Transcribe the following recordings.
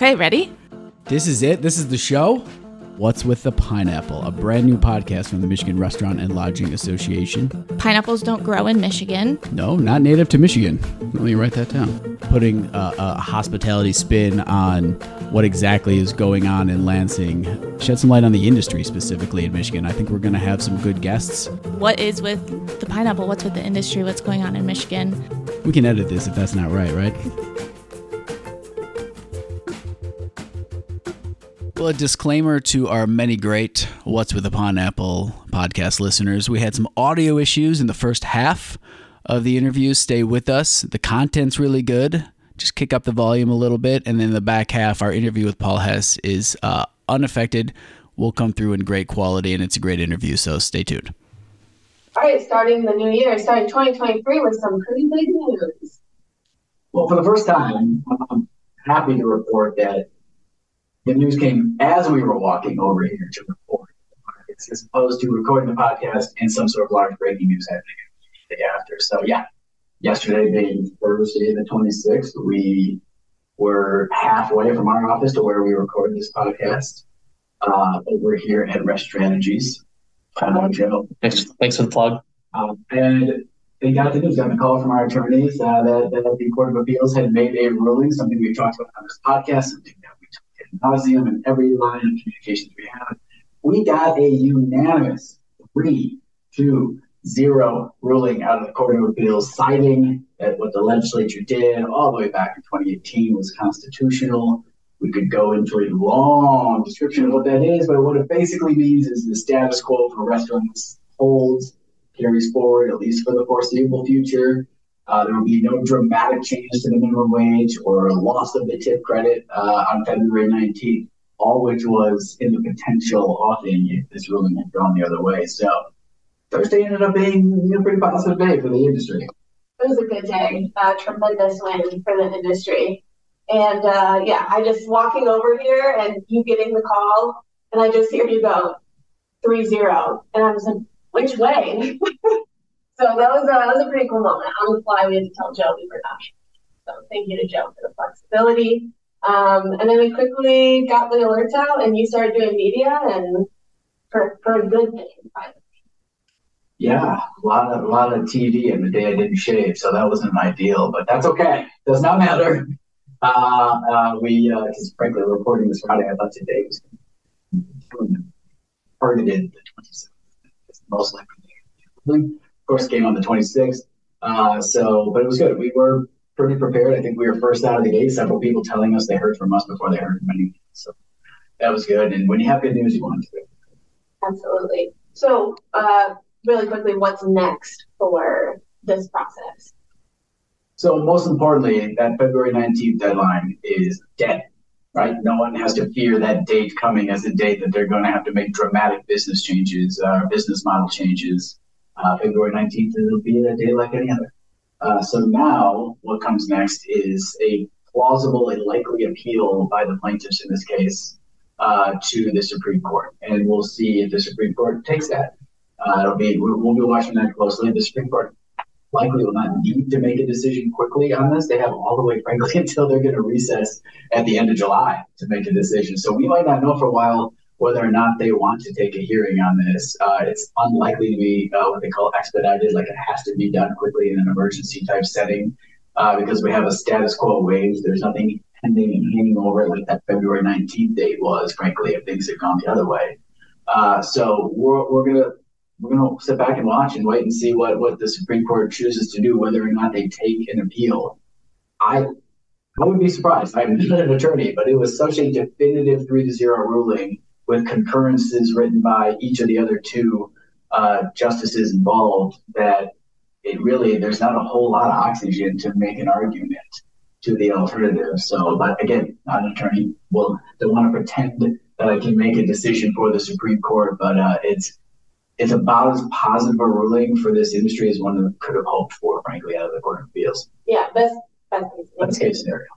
Okay, ready? This is it. This is the show. What's with the Pineapple, a brand new podcast from the Michigan Restaurant and Lodging Association. Pineapples don't grow in Michigan. No, not native to Michigan. Let me write that down. Putting a, a hospitality spin on what exactly is going on in Lansing. Shed some light on the industry specifically in Michigan. I think we're going to have some good guests. What is with the pineapple? What's with the industry? What's going on in Michigan? We can edit this if that's not right, right? Well, a disclaimer to our many great What's with a Pineapple podcast listeners. We had some audio issues in the first half of the interview. Stay with us. The content's really good. Just kick up the volume a little bit. And then the back half, our interview with Paul Hess is uh, unaffected. We'll come through in great quality, and it's a great interview. So stay tuned. All right, starting the new year, starting 2023 with some pretty big news. Well, for the first time, I'm happy to report that the news came as we were walking over here to record as opposed to recording the podcast and some sort of large breaking news happening the day after. So yeah, yesterday being Thursday the 26th, we were halfway from our office to where we record this podcast uh, over here at Rest Strategies. Joe. Thanks, thanks for the plug. Um, and they got the news, got the call from our attorneys uh, that, that the Court of Appeals had made a ruling, something we've talked about on this podcast, something nauseum and every line of communications we have. We got a unanimous three to zero ruling out of the Court of Appeals citing that what the legislature did all the way back in 2018 was constitutional. We could go into a long description of what that is, but what it basically means is the status quo for restaurants holds, carries forward, at least for the foreseeable future. Uh, there will be no dramatic changes to the minimum wage or loss of the tip credit uh, on February 19th, all which was in the potential offing if this ruling had gone the other way. So Thursday ended up being a pretty positive day for the industry. It was a good day, a tremendous win for the industry. And uh, yeah, I just walking over here and you getting the call, and I just hear you go 3 0. And I was like, which way? So that was a, that was a pretty cool moment. On the fly, we had to tell Joe we were not. So thank you to Joe for the flexibility. Um, and then we quickly got the alerts out, and you started doing media, and for for a good thing. Yeah, a lot of a lot of TV and the day I didn't shave, so that wasn't ideal, but that's okay. Does not matter. Uh, uh, we, because uh, frankly, we're recording this Friday. I thought today was targeted the 27th. It's most likely course, game on the 26th. Uh, so, but it was good. We were pretty prepared. I think we were first out of the gate. Several people telling us they heard from us before they heard from anyone. So that was good. And when you have good news, you want to. Absolutely. So, uh, really quickly, what's next for this process? So, most importantly, that February 19th deadline is dead, right? No one has to fear that date coming as a date that they're going to have to make dramatic business changes, uh, business model changes uh, February 19th, it'll be a day like any other. Uh, so now what comes next is a plausible and likely appeal by the plaintiffs in this case uh, to the Supreme Court. And we'll see if the Supreme Court takes that. Uh, it'll be we'll be watching that closely. The Supreme Court likely will not need to make a decision quickly on this. They have all the way, frankly, until they're going to recess at the end of July to make a decision. So we might not know for a while whether or not they want to take a hearing on this. Uh, it's unlikely to be uh, what they call expedited, like it has to be done quickly in an emergency type setting uh, because we have a status quo wage. There's nothing pending and hanging over like that February 19th date was, frankly, if things had gone the other way. Uh, so we're, we're gonna we're gonna sit back and watch and wait and see what what the Supreme Court chooses to do, whether or not they take an appeal. I I would be surprised. I'm not an attorney, but it was such a definitive three to zero ruling with concurrences written by each of the other two uh, justices involved that it really there's not a whole lot of oxygen to make an argument to the alternative. So, but again, not an attorney. Well, don't want to pretend that I can make a decision for the Supreme Court, but uh, it's it's about as positive a ruling for this industry as one could have hoped for, frankly, out of the Court of Appeals. Yeah, best best case, best case scenario.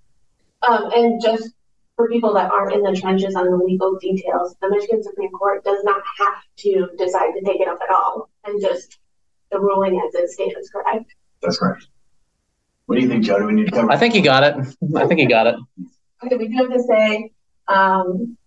Um, and just for people that aren't in the trenches on the legal details, the Michigan Supreme Court does not have to decide to take it up at all and just the ruling as it stands, correct? That's correct. What do you think, Joe? Do we need to cover? I think you got it. I think you got it. Okay, we do have to say, um,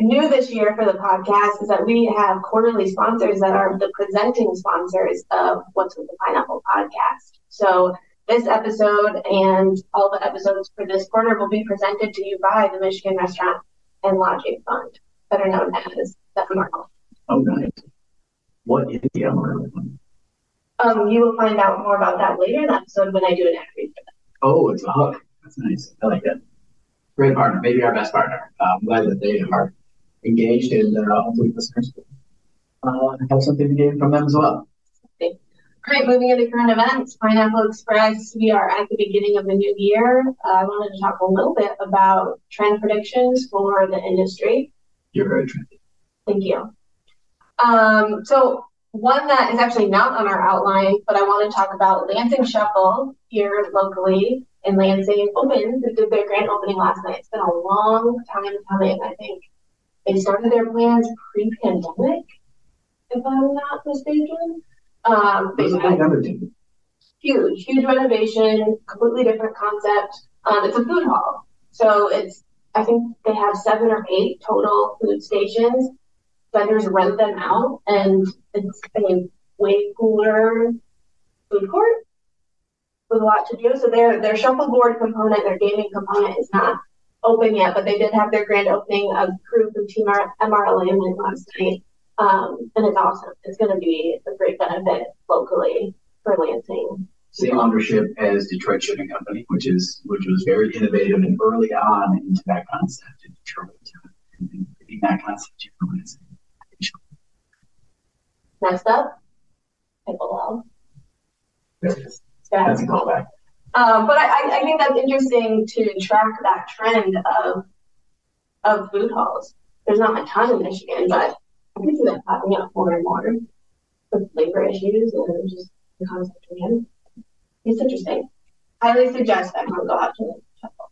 new this year for the podcast is that we have quarterly sponsors that are the presenting sponsors of What's with the Pineapple podcast. So this episode and all the episodes for this quarter will be presented to you by the Michigan Restaurant and Lodging Fund, better known as the MRL. Oh, nice. What is the MRL? Um, you will find out more about that later in the episode when I do an ad read for them. Oh, it's a hook. That's nice. I like that. Great partner, maybe our best partner. Uh, I'm glad that they are engaged and uh, hopefully listeners uh, have something to gain from them as well. All right, moving into current events, Pineapple Express. We are at the beginning of the new year. Uh, I wanted to talk a little bit about trend predictions for the industry. You're very trendy. Thank you. Um, so one that is actually not on our outline, but I want to talk about Lansing Shuffle here locally in Lansing opened. They did their grand opening last night. It's been a long time coming. I think they started their plans pre-pandemic, if I'm not mistaken. Um, huge, huge renovation, completely different concept. Um, it's a food hall. So it's, I think they have seven or eight total food stations. Vendors rent them out and it's a way cooler food court with a lot to do. So their, their shuffleboard component, their gaming component is not open yet, but they did have their grand opening of crew from Team MRLA last night. Um, and it's awesome. It's going to be a great benefit locally for Lansing. Same ownership as Detroit Shipping Company, which is which was very innovative and early on into that concept in Detroit. And bringing that concept to Lansing. Next up, pickleball. There it is. Yeah. That's a callback. Um, but I, I- I think that's interesting to track that trend of of food halls. There's not a ton in Michigan, but I can see that popping up more and more with labor issues and just the concept again. It's interesting. Highly suggest that everyone go out to Shuffle.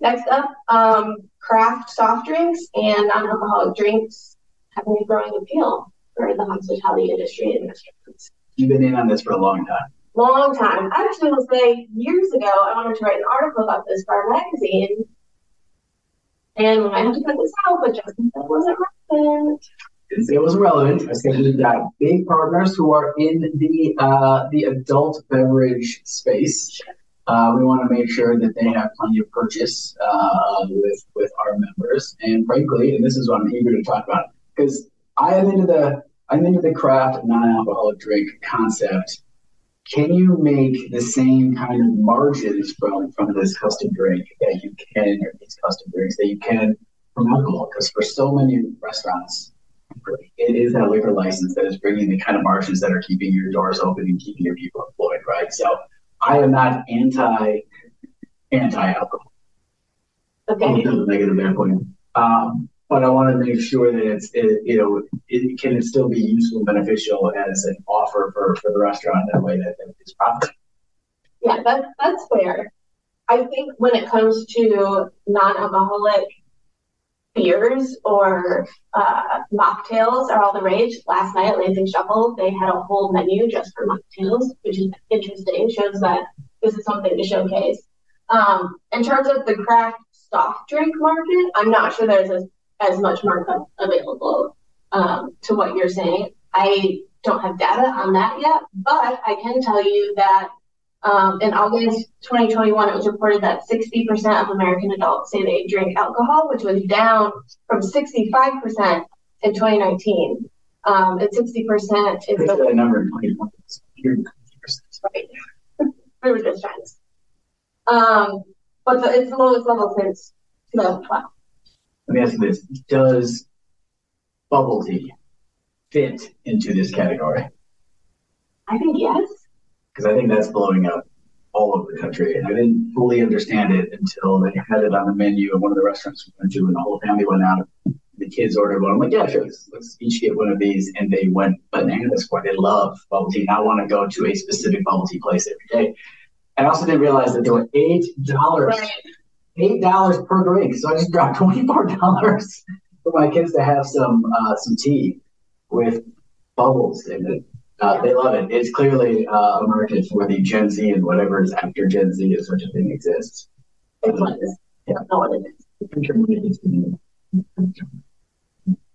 Next up, um, craft soft drinks and non-alcoholic drinks having a growing appeal for the hospitality industry and restaurants You've been in on this for a long time. long time. I actually will say years ago, I wanted to write an article about this for our magazine. And we might have to cut this out, but Justin said it wasn't relevant. Didn't say it was relevant. I said we've big partners who are in the uh, the adult beverage space. Uh, we want to make sure that they have plenty of purchase uh, with with our members. And frankly, and this is what I'm eager to talk about because I am into the I'm into the craft non-alcoholic drink concept. Can you make the same kind of margins from from this custom drink that you can, or these custom drinks that you can from alcohol? Because for so many restaurants, it is that liquor license that is bringing the kind of margins that are keeping your doors open and keeping your people employed, right? So I am not anti anti alcohol. Okay. Negative there for you. Um, but I want to make sure that it's it, you know it can it still be useful and beneficial as an offer for, for the restaurant in a way that, is profitable. Yeah, that, that's fair. I think when it comes to non-alcoholic beers or uh, mocktails are all the rage. Last night at Lansing Shuffle, they had a whole menu just for mocktails, which is interesting. Shows that this is something to showcase. Um, in terms of the craft soft drink market, I'm not sure there's as, as much markup available um, to what you're saying. I don't have data on that yet, but I can tell you that um, in August 2021, it was reported that 60% of American adults say they drink alcohol, which was down from 65% in 2019. Um, and 60% is It's the that number in 2020. right. we were just trends. Um, but the, it's the lowest level since 2012. Let me ask you this: Does bubble tea fit into this category? I think yes. because I think that's blowing up all over the country. And I didn't fully understand it until they had it on the menu at one of the restaurants we went to, and the whole family went out. The kids ordered one. I'm like, yeah, sure, let's, let's each get one of these. And they went bananas for it. They love bubble tea. And I want to go to a specific bubble tea place every day. I also didn't realize that there were eight dollars, eight dollars per drink. So I just dropped twenty four dollars for my kids to have some uh, some tea with bubbles in it. Uh, they love it. It's clearly uh, a market for the Gen Z and whatever is after Gen Z if such a thing exists. It was. I don't know what it is.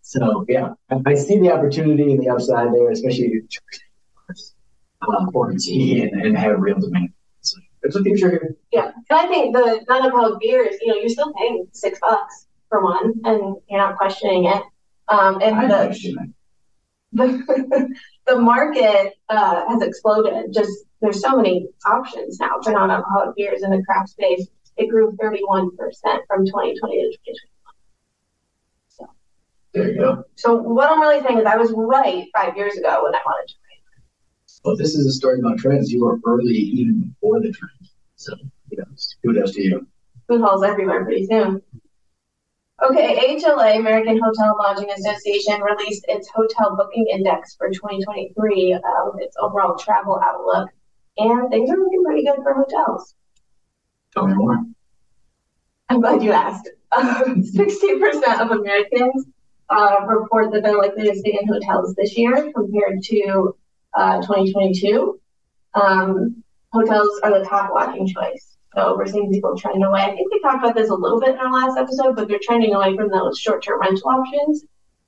So yeah, I, see the opportunity and the upside there, especially uh, quarantine and, and have real demand. So there's a future here. Yeah, and I think the non-alcoholic beers, you know, you're still paying six bucks for one, and you're not questioning it. Um, and I the, the the market uh, has exploded. Just there's so many options now for non-alcoholic beers in the craft space. It grew 31 percent from 2020 to 2021. There you go. So what I'm really saying is, I was right five years ago when I wanted to. Well, this is a story about trends. You were early even before the trend. So know, kudos to you. Food halls everywhere pretty soon. Okay, HLA, American Hotel and Lodging Association, released its hotel booking index for 2023, uh, with its overall travel outlook, and things are looking pretty good for hotels. Tell me more. I'm glad you asked. Um, 60% of Americans uh, report that they're likely to stay in hotels this year compared to uh, 2022. Um, hotels are the top lodging choice. So we're seeing people trending away. I think we talked about this a little bit in our last episode, but they're trending away from those short-term rental options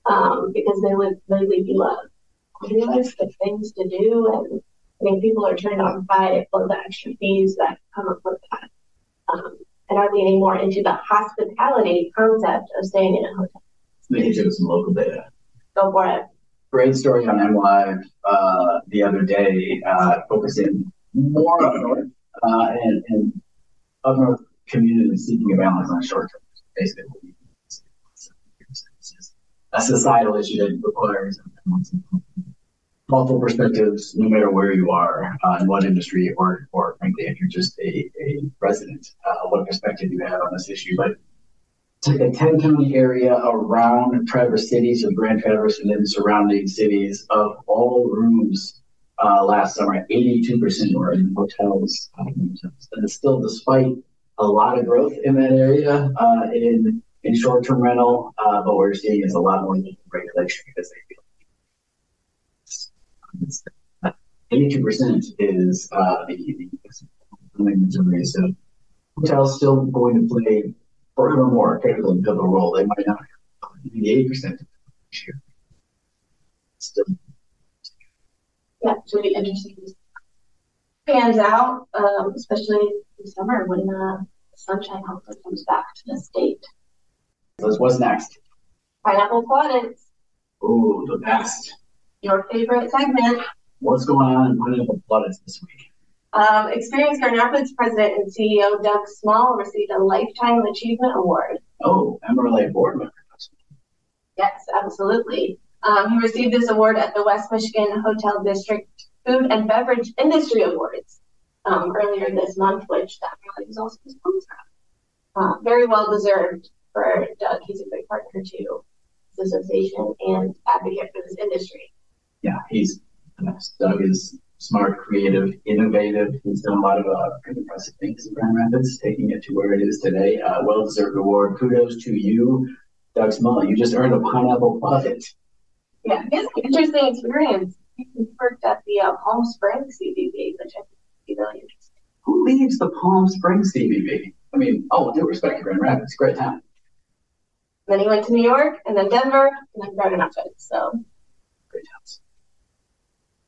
um, because they live they leave you a list of things to do, and I mean people are turned on by all the extra fees that come up with that, um, and are leaning more into the hospitality concept of staying in a hotel. Let me hit you some local data. Go for it. Great story on MLive uh, the other day, uh, focusing more on North uh, and, and up North communities seeking a balance on short term. Basically, a societal issue that requires multiple perspectives, no matter where you are, uh, in what industry, or, or frankly, if you're just a, a resident, uh, what perspective you have on this issue. But to the 10 county area around Traverse City, so Grand Traverse and then surrounding cities, of all rooms uh, last summer, 82% were in hotels. And still, despite a lot of growth in that area uh, in in short term rental, uh, but what we're seeing is a lot more regulation because they feel 82% is uh, the, the. So hotels still going to play forevermore a critical and pivotal role. They might not have 88% this year. Still, Yeah, it's really interesting. Pans out, um, especially in summer when uh, the sunshine hopefully comes back to the state. so what's next? Pineapple plaudits, Ooh, the best. your favorite segment. What's going on in Pineapple Plaudits this week? Um, Experience Grand Rapids President and CEO Doug Small received a Lifetime Achievement Award. Oh, MRLA board member. Yes, absolutely. Um, he received this award at the West Michigan Hotel District Food and Beverage Industry Awards um, earlier this month, which that really was also a sponsor. Uh, very well deserved for Doug. He's a great partner to this association and advocate for this industry. Yeah, he's the best. Doug is smart, creative, innovative. He's done a lot of uh, impressive things in Grand Rapids, taking it to where it is today. Uh, well deserved award. Kudos to you, Doug Small. You just earned a pineapple plaudit. Yeah, has an interesting experience. He worked at the uh, Palm Springs CVB, which I think would be really interesting. Who leaves the Palm Springs CVB? I mean, oh, with due respect to Grand Rapids, great town. Then he went to New York, and then Denver, and then Grand Rapids. So, Great towns.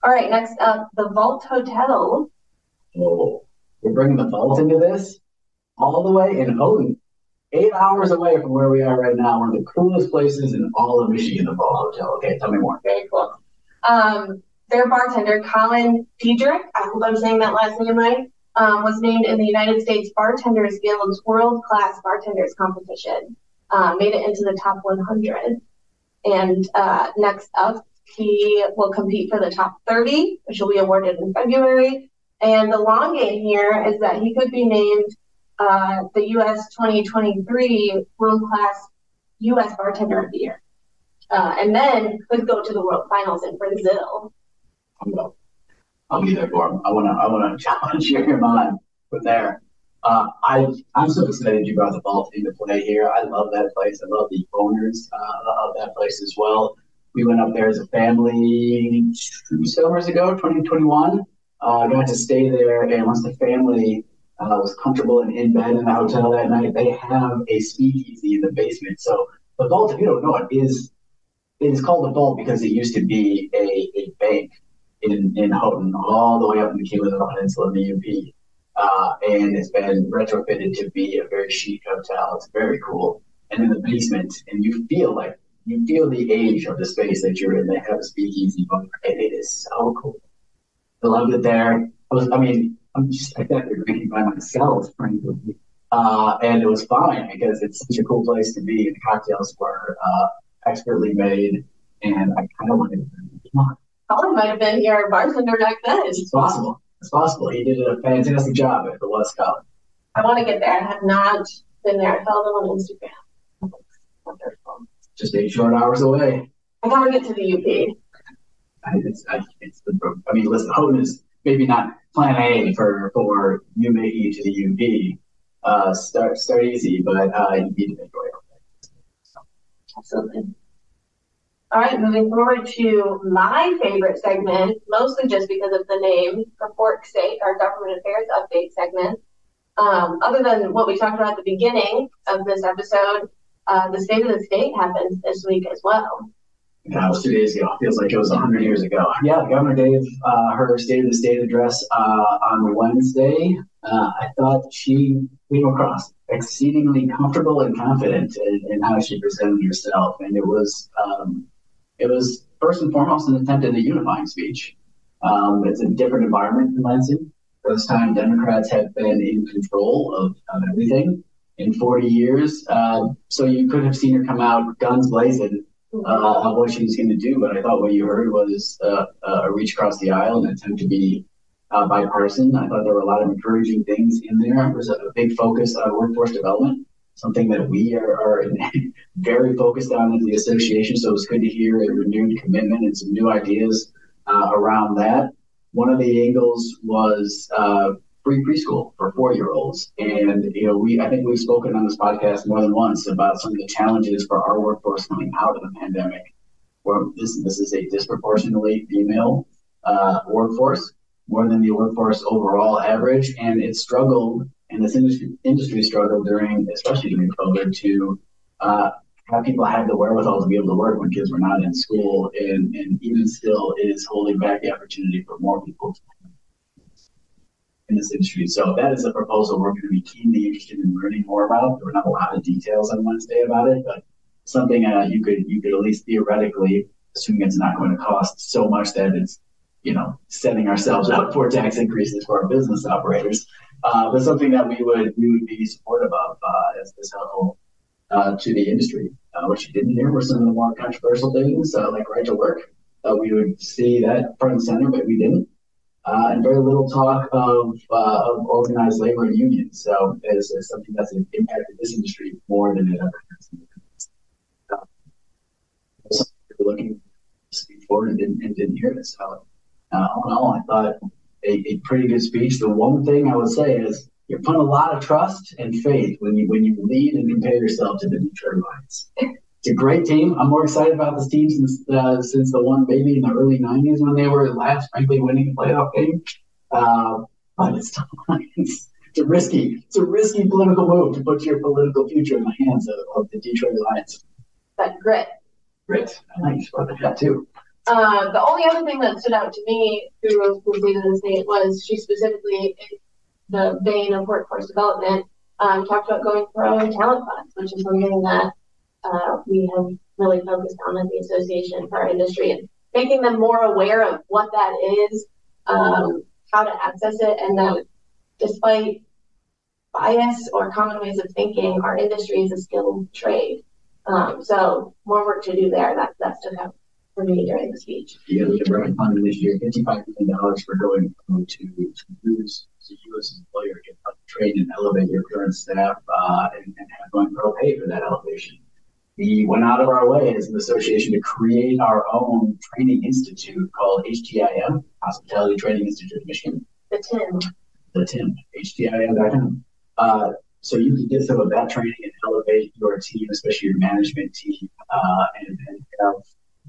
all right, next up, the Vault Hotel. Oh, we're bringing the vault into this all the way in Houghton, eight hours away from where we are right now. One of the coolest places in all of Michigan, the Vault Hotel. Okay, tell me more. Very cool. Um, their bartender, Colin Diedrich, I hope I'm saying that last name right, um, was named in the United States Bartenders Guild's World Class Bartenders Competition. Uh, made it into the top 100. And uh, next up, he will compete for the top 30, which will be awarded in February. And the long game here is that he could be named uh, the U.S. 2023 World Class U.S. Bartender of the Year. Uh, and then could go to the World Finals in Brazil. I'm gonna, I'll be there for him. I wanna, I wanna challenge him on from there. Uh, I, I'm so excited you brought the vault into play here. I love that place. I love the owners uh, of that place as well. We went up there as a family two summers ago, 2021. Uh, got to stay there, and once the family uh, was comfortable and in bed in the hotel that night. They have a speakeasy in the basement. So the vault, if you don't know it, is it is called the vault because it used to be a, a bank in, in Houghton, all the way up in the Keweenaw Peninsula in the UP. Uh, and it's been retrofitted to be a very chic hotel. It's very cool. And in the basement, and you feel like you feel the age of the space that you're in. They have a speakeasy, but it is so cool. I loved it there. I was, I mean, I'm just like that. They're drinking by myself, frankly. Uh, and it was fine because it's such a cool place to be. and The cocktails were uh, expertly made, and I kind of wanted to come on. Colin might have been here bartender back then. It's possible. It's possible. He did a fantastic job if it was Colin. I want to get there. I have not been there. I followed him on Instagram. Wonderful. Just eight short hours away. I gotta get to the UP. I, it's, I, it's the, I mean, listen, Houghton is maybe not plan A for for you it to the UP. Uh, start start easy, but uh, you need to make your way. Absolutely. All right, moving forward to my favorite segment, mostly just because of the name, Report State, our government affairs update segment. Um, other than what we talked about at the beginning of this episode, uh, the state of the state happens this week as well. Yeah, it was two days ago. It Feels like it was 100 years ago. Yeah, governor gave uh, her State of the State address uh, on Wednesday. Uh, I thought she came across exceedingly comfortable and confident in, in how she presented herself, and it was um, it was first and foremost an attempt at a unifying speech. Um, it's a different environment in Lansing. This time, Democrats have been in control of, of everything in 40 years. Uh, so you could have seen her come out guns blazing uh, of what she was going to do. But I thought what you heard was uh, a reach across the aisle, and attempt to be uh, bipartisan. I thought there were a lot of encouraging things in there. There was a big focus on workforce development, something that we are, are very focused on as the association. So it was good to hear a renewed commitment and some new ideas uh, around that. One of the angles was uh, free preschool for four year olds. And, you know, we, I think we've spoken on this podcast more than once about some of the challenges for our workforce coming out of the pandemic, where this, this is a disproportionately female uh, workforce, more than the workforce overall average. And it struggled, and this industry, industry struggled during, especially during COVID, to uh, have people have the wherewithal to be able to work when kids were not in school, and, and even still is holding back the opportunity for more people in this industry. So that is a proposal we're going to be keenly interested in learning more about. There were not a lot of details on Wednesday about it, but something uh, you could you could at least theoretically, assuming it's not going to cost so much that it's you know setting ourselves up for tax increases for our business operators, uh, but something that we would we would be supportive of uh, as this helpful uh, to the industry. Uh, what you didn't hear were some of the more controversial things uh, like right to work. we would see that front and center, but we didn't uh, and very little talk of, uh, of organized labor and unions. So it's, it's something that's impacted this industry more than it ever has. Uh, looking forward and didn't, and didn't hear this. So uh, all in all, I thought a, a pretty good speech. The one thing I would say is you're putting a lot of trust and faith when you when you lead and compare yourself to the Detroit Lions it's a great team. I'm more excited about this team since uh, since the one baby in the early '90s when they were last, frankly, winning a playoff game. Uh, but it's, it's it's a risky it's a risky political move to put your political future in the hands of, of the Detroit Lions. But grit. Grit. I like that too. Uh, the only other thing that stood out to me through of the State was she specifically, in the vein of workforce development, um, talked about going pro talent funds, which is something that uh, we have really focused on at the association for our industry and making them more aware of what that is, um, how to access it, and that despite bias or common ways of thinking, our industry is a skilled trade. Um, so more work to do there. That that stood out for me during the speech. Yeah, have right funded this year fifty-five million dollars for going to to use as a U.S. employer get train and elevate your current staff uh, and, and have going pro pay for that elevation we went out of our way as an association to create our own training institute called HTIM, Hospitality Training Institute of Michigan. The TIM. The TIM, HTIM.com. Uh, so you can get some of that training and elevate your team, especially your management team, uh, and, and have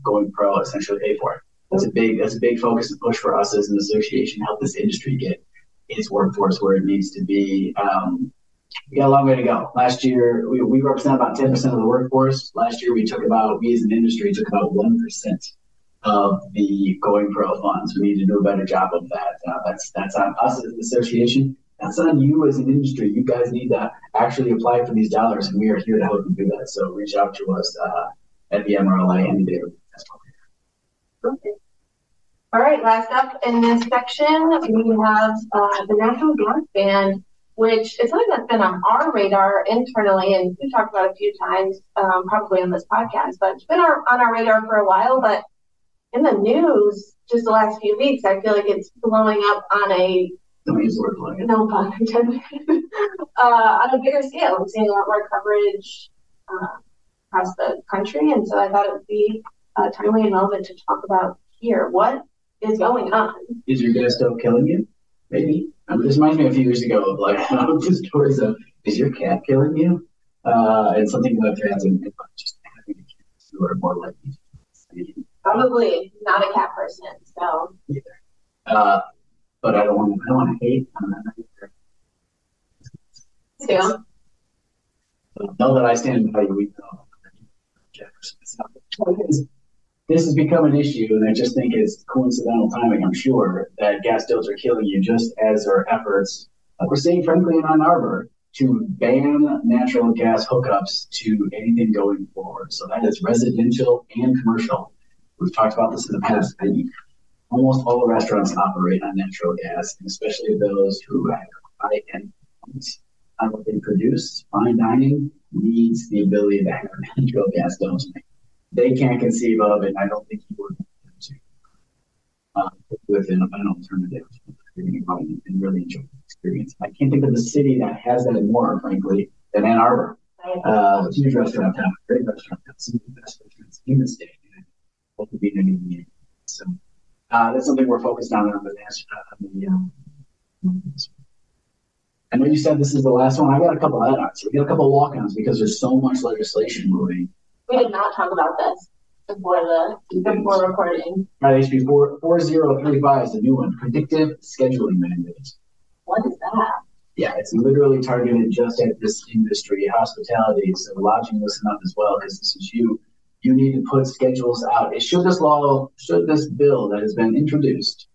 going pro essentially pay for it. That's a big that's a big focus and push for us as an association. Help this industry get its workforce where it needs to be. Um, we got a long way to go. Last year, we, we represent about 10% of the workforce. Last year, we took about, we as an industry took about 1% of the Going Pro funds. We need to do a better job of that. Uh, that's that's on us as an association. That's on you as an industry. You guys need to actually apply for these dollars, and we are here to help you do that. So reach out to us uh, at the MRLA any day. Okay. All right, last up in this section, we have uh, the National Gas Band, which is something that's been on our radar internally, and we've talked about a few times, um, probably on this podcast, but it's been our, on our radar for a while. But in the news, just the last few weeks, I feel like it's blowing up on a no pun intended uh, on a bigger scale. I'm seeing a lot more coverage uh, across the country, and so I thought it would be uh, timely and relevant to talk about here. What is going on? Is your gas stove killing you? Maybe. This reminds me a few years ago of like the stories of is your cat killing you? Uh, and something that fans and just having a cat who are more likely to Probably not a cat person, so. Either. Uh, but I don't want I don't want to hate on that either. Know that I stand by you. We know this has become an issue, and I just think it's coincidental timing. I'm sure that gas stoves are killing you, just as our efforts. Like we're seeing, frankly, in Ann Arbor, to ban natural gas hookups to anything going forward. So that is residential and commercial. We've talked about this in the past. almost all restaurants operate on natural gas, and especially those who have high end on what they produce. Fine dining needs the ability to have natural gas. They can't conceive of. And I don't think you would to uh, with an, an alternative and really enjoy the experience. I can't think of a city that has that more, frankly, than Ann Arbor. Uh, huge restaurant town, great restaurant town, some of the best restaurants in the state. Hope to be in any So uh, that's something we're focused on on the national. Um, I know you said this is the last one. I've got a couple of add-ons. We got a couple of walk-ons because there's so much legislation moving. We did not talk about this before the before recording. Right, HB four four zero three five is the new one. Predictive scheduling mandates. What is that? Yeah, it's literally targeted just at this industry, hospitality. So lodging listen up as well, because this is you. You need to put schedules out. Should this law, should this bill that has been introduced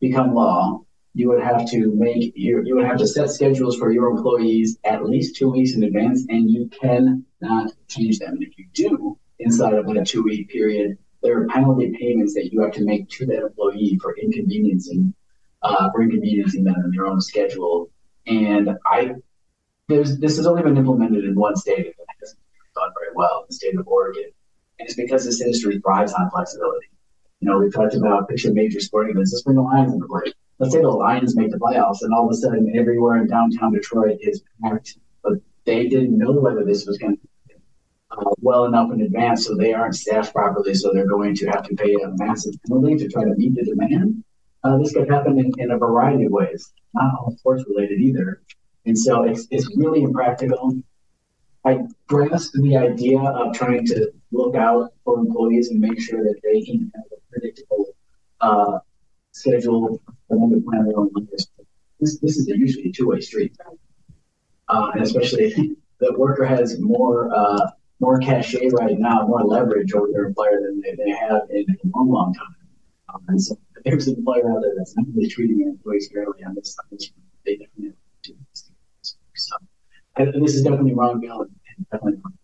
become law, you would have to make you, you would have to set schedules for your employees at least two weeks in advance, and you cannot change them. And if you do inside of a two week period, there are penalty payments that you have to make to that employee for inconveniencing uh, for inconveniencing them in their own schedule. And I there's this has only been implemented in one state and it hasn't done very well, the state of Oregon. And it's because this industry thrives on flexibility. You know, we talked about picture major sporting events. Let's bring the Lions into play let's say the Lions make the playoffs, and all of a sudden everywhere in downtown Detroit is packed, but they didn't know whether this was going to uh, well enough in advance, so they aren't staffed properly, so they're going to have to pay a massive penalty to try to meet the demand. Uh, this could happen in, in a variety of ways, not all sports related either. And so it's, it's really impractical. I grasp the idea of trying to look out for employees and make sure that they can have a predictable uh, schedule for them to plan their own lives. This, this is usually a two-way street. Uh, and especially the worker has more uh, more cachet right now, more leverage over their employer than they, they have in a long, long time. Um, and so if there's an employer out there that's not really treating their employees fairly on this, on they definitely do this. So and this is definitely wrong, Bill, and definitely wrong.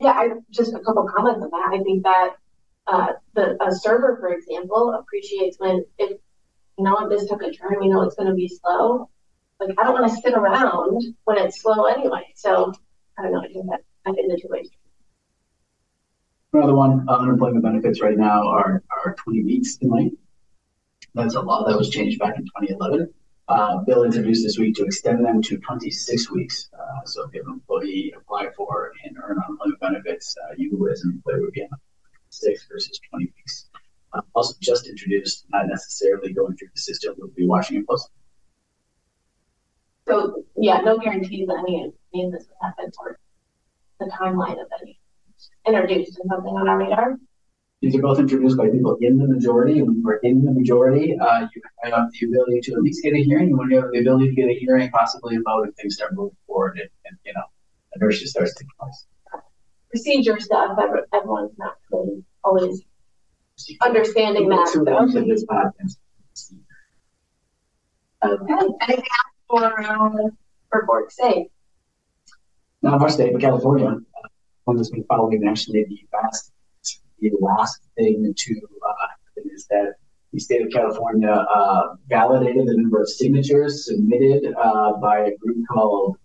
Yeah, I just a couple comments on that. I think that uh, the a server, for example, appreciates when if you know if this took a turn, you know it's going to be slow. Like I don't want to sit around when it's slow anyway. So I don't know. I think that I think the two ways. Another one, uh, unemployment benefits right now are are 20 weeks in length. That's a law that was changed back in 2011. Uh, bill introduced this week to extend them to 26 weeks. Uh, so if you have an employee apply for and earn unemployment benefits, uh, you as an employer would be on six versus 20 weeks. Uh, also, just introduced, not necessarily going through the system, we'll be watching it closely. So, yeah, no guarantees that any, any of this would happen or the timeline of any introduced and something on our radar. These are both introduced by people in the majority. And when we're in the majority, uh, you have the ability to at least get a hearing. When you have the ability to get a hearing, possibly a vote if things start moving forward and, and you know, inertia starts taking place. Procedure stuff, everyone's not really always understanding that. Okay. Anything else for, um, for board safe? Not our state, but California. Uh, one that's been following nationally the fast. The last thing to uh, is that the state of California uh, validated the number of signatures submitted uh, by a group called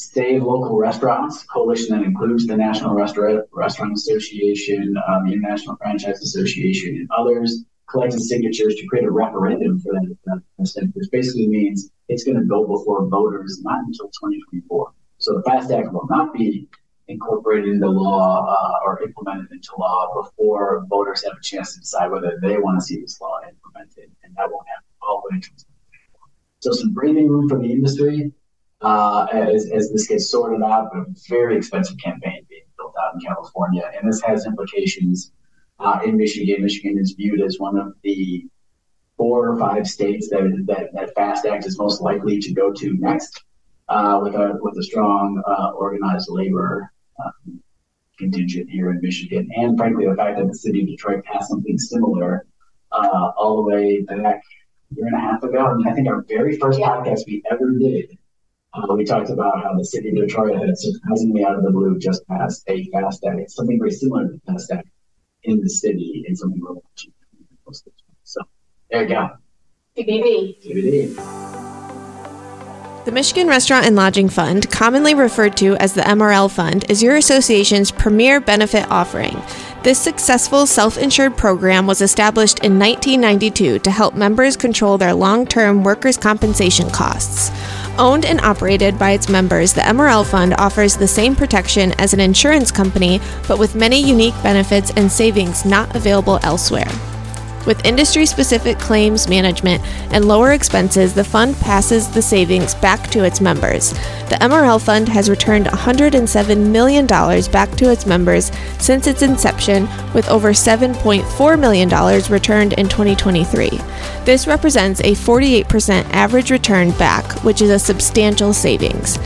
Save Local Restaurants, coalition that includes the National Restaurant, Restaurant Association, um, the International Franchise Association, and others collected signatures to create a referendum for that, that which basically means it's going to go before voters not until 2024. So the FAST Act will not be incorporated into law uh, or implemented into law before voters have a chance to decide whether they want to see this law implemented, and that won't happen all the way until 2024. So some breathing room for the industry uh, as, as this gets sorted out, but a very expensive campaign being built out in California, and this has implications uh, in Michigan. Michigan is viewed as one of the four or five states that that, that FAST Act is most likely to go to next, uh, with a with a strong uh, organized labor um, contingent here in Michigan, and frankly the fact that the city of Detroit passed something similar uh, all the way back a year and a half ago. I mean, I think our very first yeah. podcast we ever did. Uh, we talked about how the city of Detroit had surprisingly out of the blue just passed a FAST Act, something very similar to the FAST Act in the city and something we're watching. So there you go. TBD. TBD. The Michigan Restaurant and Lodging Fund, commonly referred to as the MRL Fund, is your association's premier benefit offering. This successful self insured program was established in 1992 to help members control their long term workers' compensation costs. Owned and operated by its members, the MRL Fund offers the same protection as an insurance company, but with many unique benefits and savings not available elsewhere. With industry specific claims management and lower expenses, the fund passes the savings back to its members. The MRL Fund has returned $107 million back to its members since its inception, with over $7.4 million returned in 2023. This represents a 48% average return back, which is a substantial savings.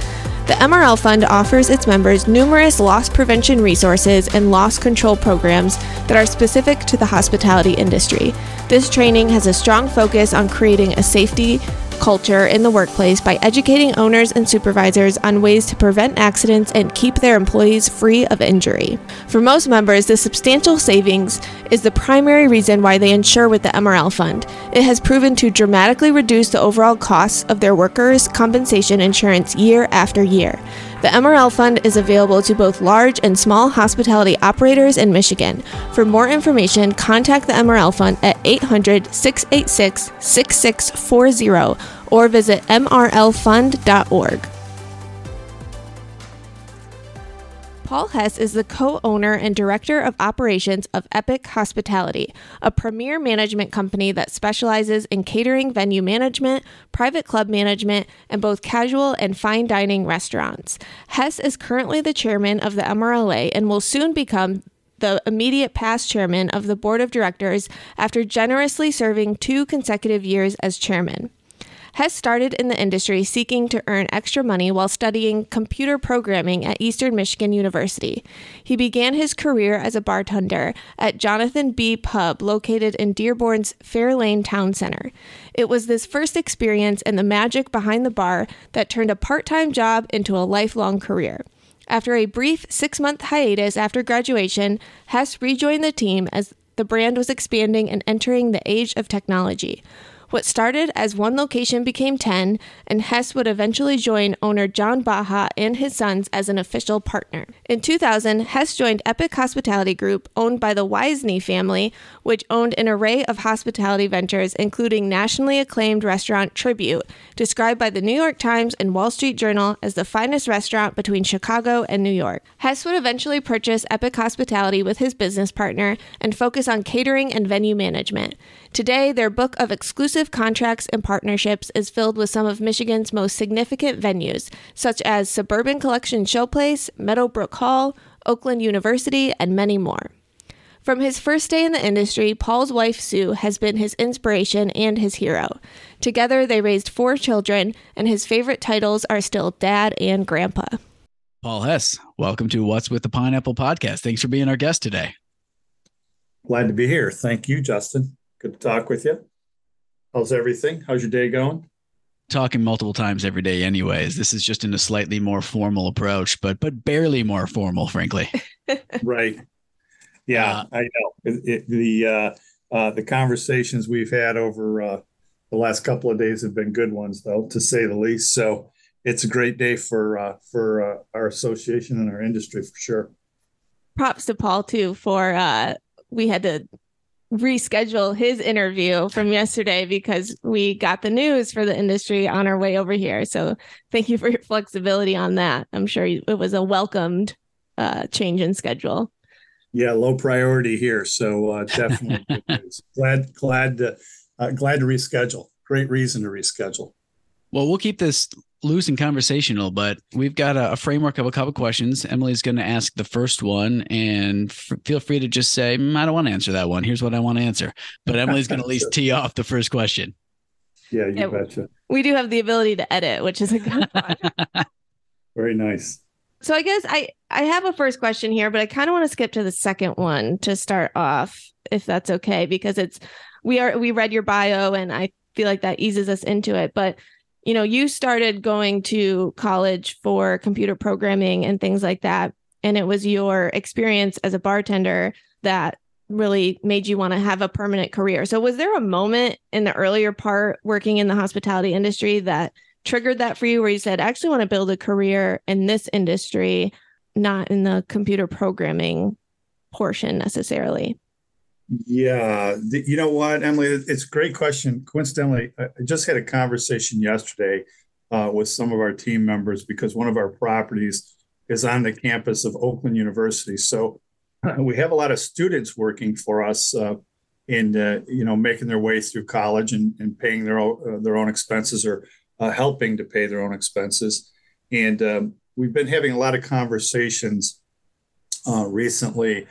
The MRL Fund offers its members numerous loss prevention resources and loss control programs that are specific to the hospitality industry. This training has a strong focus on creating a safety culture in the workplace by educating owners and supervisors on ways to prevent accidents and keep their employees free of injury. For most members, the substantial savings is the primary reason why they insure with the MRL Fund. It has proven to dramatically reduce the overall costs of their workers' compensation insurance year after year. The MRL Fund is available to both large and small hospitality operators in Michigan. For more information, contact the MRL Fund at 800 686 6640 or visit mrlfund.org. Paul Hess is the co owner and director of operations of Epoch Hospitality, a premier management company that specializes in catering venue management, private club management, and both casual and fine dining restaurants. Hess is currently the chairman of the MRLA and will soon become the immediate past chairman of the board of directors after generously serving two consecutive years as chairman. Hess started in the industry seeking to earn extra money while studying computer programming at Eastern Michigan University. He began his career as a bartender at Jonathan B. Pub, located in Dearborn's Fairlane Town Center. It was this first experience and the magic behind the bar that turned a part time job into a lifelong career. After a brief six month hiatus after graduation, Hess rejoined the team as the brand was expanding and entering the age of technology. What started as one location became 10, and Hess would eventually join owner John Baja and his sons as an official partner. In 2000, Hess joined Epoch Hospitality Group, owned by the Wisney family, which owned an array of hospitality ventures, including nationally acclaimed restaurant Tribute, described by the New York Times and Wall Street Journal as the finest restaurant between Chicago and New York. Hess would eventually purchase Epoch Hospitality with his business partner and focus on catering and venue management. Today, their book of exclusive contracts and partnerships is filled with some of Michigan's most significant venues, such as Suburban Collection Showplace, Meadowbrook Hall, Oakland University, and many more. From his first day in the industry, Paul's wife Sue has been his inspiration and his hero. Together, they raised four children, and his favorite titles are still dad and grandpa. Paul Hess, welcome to What's with the Pineapple podcast. Thanks for being our guest today. Glad to be here. Thank you, Justin. Good to talk with you. How's everything? How's your day going? Talking multiple times every day, anyways. This is just in a slightly more formal approach, but but barely more formal, frankly. right. Yeah, uh, I know. It, it, the uh, uh, the conversations we've had over uh, the last couple of days have been good ones, though, to say the least. So it's a great day for uh, for uh, our association and our industry for sure. Props to Paul too for we had to reschedule his interview from yesterday because we got the news for the industry on our way over here. So thank you for your flexibility on that. I'm sure it was a welcomed uh, change in schedule. Yeah, low priority here. So uh, definitely glad glad to uh, glad to reschedule. Great reason to reschedule. Well, we'll keep this loose and conversational, but we've got a, a framework of a couple questions. Emily's going to ask the first one, and f- feel free to just say, mm, "I don't want to answer that one. Here's what I want to answer." But Emily's going to at least tee off the first question. Yeah, you yeah, betcha. We do have the ability to edit, which is a good one. Very nice. So I guess I I have a first question here, but I kind of want to skip to the second one to start off, if that's okay, because it's we are we read your bio and I feel like that eases us into it. But you know, you started going to college for computer programming and things like that. And it was your experience as a bartender that really made you want to have a permanent career. So, was there a moment in the earlier part working in the hospitality industry that triggered that for you where you said, I actually want to build a career in this industry, not in the computer programming portion necessarily? Yeah, the, you know what, Emily, it's a great question. Coincidentally, I just had a conversation yesterday uh, with some of our team members because one of our properties is on the campus of Oakland University. So uh, we have a lot of students working for us uh, in uh, you know making their way through college and, and paying their own, uh, their own expenses or uh, helping to pay their own expenses. And um, we've been having a lot of conversations recently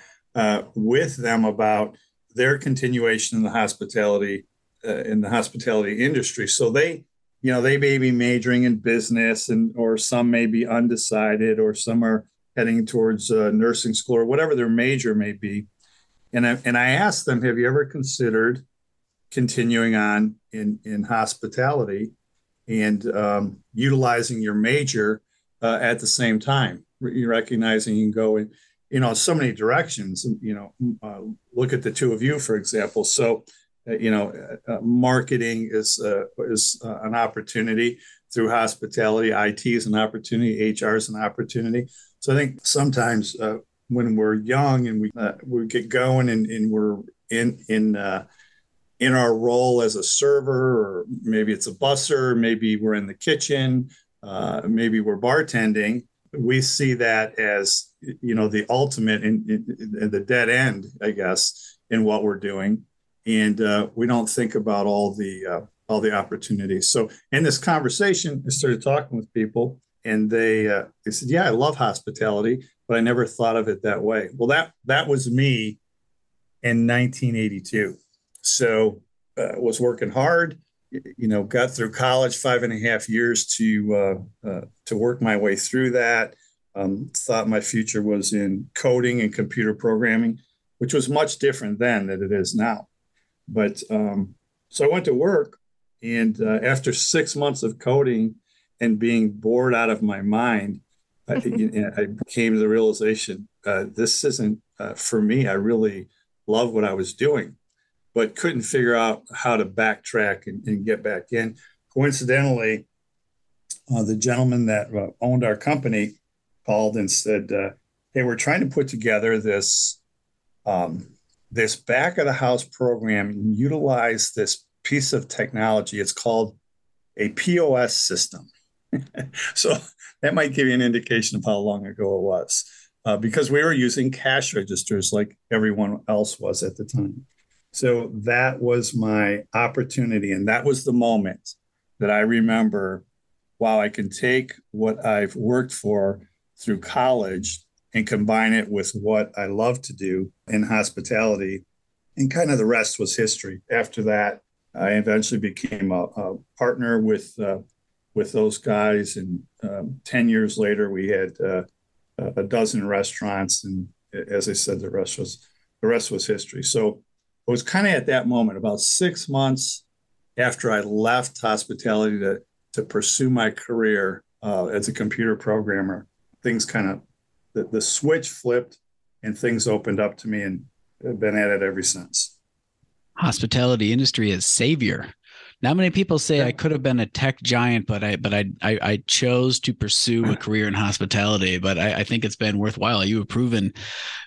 with them about their continuation in the hospitality uh, in the hospitality industry. So they, you know, they may be majoring in business, and or some may be undecided, or some are heading towards uh, nursing school or whatever their major may be. And I, and I asked them, have you ever considered continuing on in in hospitality and um, utilizing your major uh, at the same time? Recognizing you can go in you know so many directions you know uh, look at the two of you for example. So uh, you know uh, uh marketing is uh, is uh, an opportunity through hospitality. It is an opportunity. Hr is an opportunity. So i think sometimes when we're young and we we get going and, and we're in in in our role as a server or maybe it's a busser maybe we're in the kitchen maybe we're bartending we see that as you know the ultimate in, the dead end i guess in what we're doing. And uh, we don't think about all the uh, all the opportunities. So in this conversation i started talking with people and they uh, they said yeah i love hospitality but i never thought of it that way. Well that that was me in 1982 so uh, was working hard you know got through college five and a half years to uh, uh, to work my way through that um, thought my future was in coding and computer programming, which was much different then than it is now. But um, so I went to work, and uh, after six months of coding and being bored out of my mind, I, I came to the realization uh, this isn't uh, for me. I really love what I was doing, but couldn't figure out how to backtrack and, and get back in. Coincidentally, uh, the gentleman that uh, owned our company called and said, uh, "Hey, we're trying to put together this um, this back of the house program and utilize this piece of technology. It's called a POS system." so that might give you an indication of how long ago it was, uh, because we were using cash registers like everyone else was at the time. So that was my opportunity, and that was the moment that I remember. Wow, I can take what I've worked for through college and combine it with what I love to do in hospitality. And kind of the rest was history. After that, I eventually became a, a partner with uh, with those guys, and um, ten years later, we had uh, a dozen restaurants. And as I said, the rest was the rest was history. So it was kind of at that moment, about six months after I left hospitality to to pursue my career uh, as a computer programmer. Things kind of the, the switch flipped, and things opened up to me, and I've been at it ever since. Hospitality industry is savior not many people say yeah. I could have been a tech giant, but I but I I, I chose to pursue a career in hospitality. But I, I, think it's been worthwhile. You have proven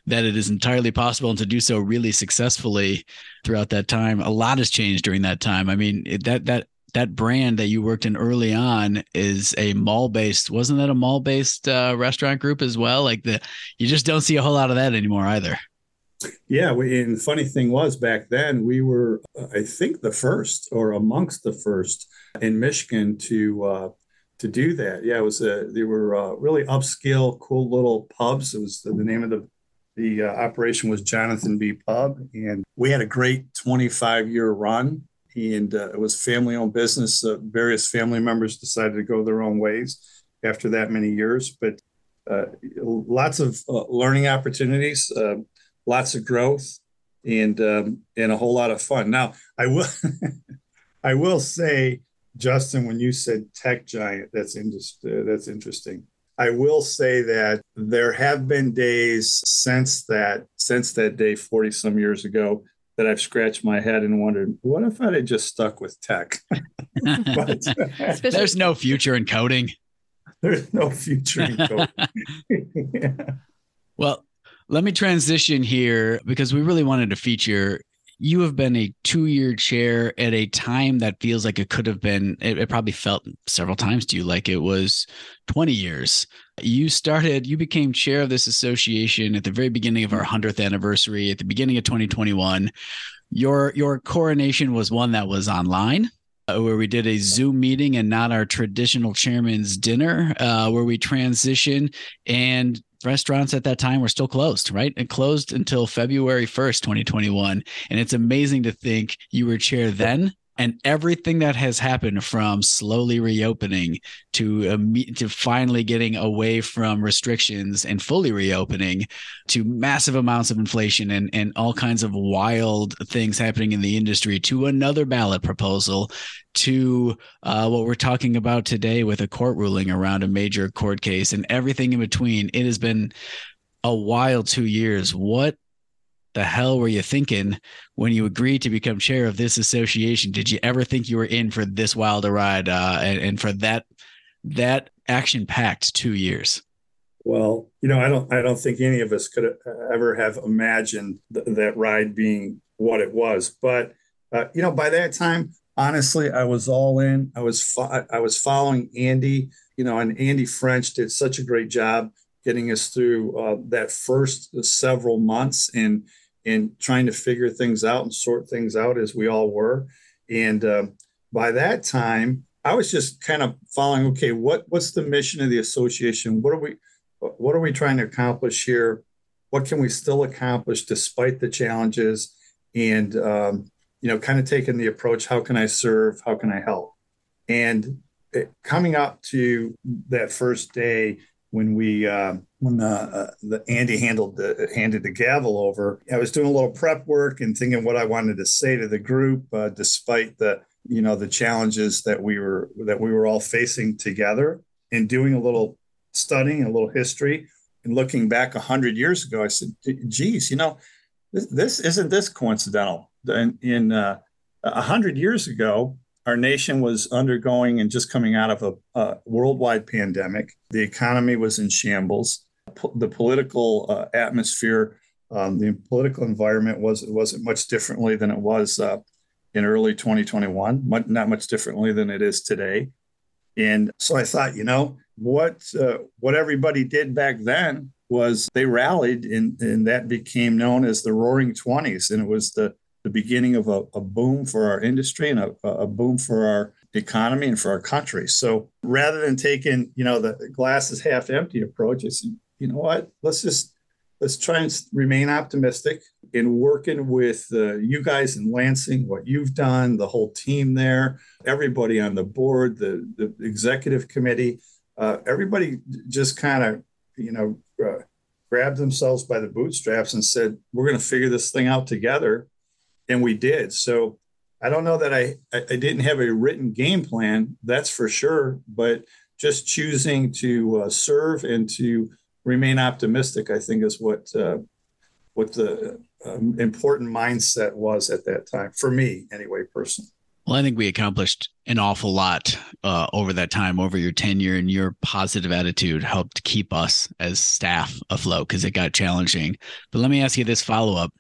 that it is entirely possible and to do so really successfully throughout that time. A lot has changed during that time. I mean it, that that that brand that you worked in early on is a mall based. Wasn't that a mall based uh, restaurant group as well? Like the you just don't see a whole lot of that anymore either. Yeah, we, and the funny thing was back then we were, I think, the first or amongst the first in Michigan to uh, to do that. Yeah, it was a they were uh, really upscale, cool little pubs. It was the, the name of the the uh, operation was Jonathan B Pub, and we had a great 25 year run. And uh, it was family owned business. Uh, various family members decided to go their own ways after that many years, but uh, lots of learning opportunities lots of growth and um, and a whole lot of fun. Now, I will I will say, Justin, when you said tech giant, that's interesting. That's interesting. I will say that there have been days since that since that day 40 some years ago that I've scratched my head and wondered, what if I had just stuck with tech? but, There's no future in coding. There's no future in coding. yeah. Well, let me transition here because we really wanted to feature. You have been a two year chair at a time that feels like it could have been, it, it, probably felt several times to you like it was 20 years. You started, you became chair of this association at the very beginning of our 100th anniversary, at the beginning of 2021. Your, your coronation was one that was online. Uh, where we did a Zoom meeting and not our traditional chairman's dinner, uh, where we transition and restaurants at that time were still closed, right? It closed until February 1st, 2021. And it's amazing to think you were chair then and everything that has happened from slowly reopening to to finally getting away from restrictions and fully reopening to massive amounts of inflation and, and all kinds of wild things happening in the industry to another ballot proposal to uh, what we're talking about today with a court ruling around a major court case and everything in between. It has been a wild two years. What the hell were you thinking when you agreed to become chair of this association? Did you ever think you were in for this wild a ride uh, and, and for that that action packed two years? Well, you know, I don't I don't think any of us could ever have imagined th- that ride being what it was. But uh, you know, by that time, honestly, I was all in. I was fo- I was following Andy. You know, and Andy French did such a great job getting us through uh, that first several months and and trying to figure things out and sort things out as we all were. And uh, by that time, I was just kind of following. Okay, what what's the mission of the association? What are we what are we trying to accomplish here? What can we still accomplish despite the challenges? And um, you know, kind of taking the approach: how can I serve? How can I help? And it, coming up to that first day, when we uh, when uh, uh, the Andy handled the handed the gavel over, I was doing a little prep work and thinking what I wanted to say to the group, uh, despite the you know the challenges that we were that we were all facing together, and doing a little studying, a little history, and looking back hundred years ago, I said, "Geez, you know, this, this isn't this coincidental." In, in uh, a hundred years ago, our nation was undergoing and just coming out of a, a worldwide pandemic. The economy was in shambles. the political uh, atmosphere, um, the political environment was wasn't much differently than it was uh, in early 2021. Much, not much differently than it is today. And so I thought, you know, what uh, what everybody did back then was they rallied, and, and that became known as the Roaring Twenties, and it was the the beginning of a, a boom for our industry and a, a, boom for our economy and for our country. So rather than taking, you know, the glass is half empty approach, it's, you you know what? Let's just let's try and remain optimistic in working with uh, you guys in Lansing, what you've done, the whole team there, everybody on the board, the, the executive committee, uh, everybody just kind of, you know, uh, grabbed themselves by the bootstraps and said, we're going to figure this thing out together. And we did. So I don't know that I, I didn't have a written game plan, that's for sure, but just choosing to uh, serve and to remain optimistic, I think is what uh, what the um, important mindset was at that time for me, anyway, personally. Well, I think we accomplished an awful lot uh, over that time, over your tenure, and your positive attitude helped keep us as staff afloat because it got challenging. But let me ask you this follow up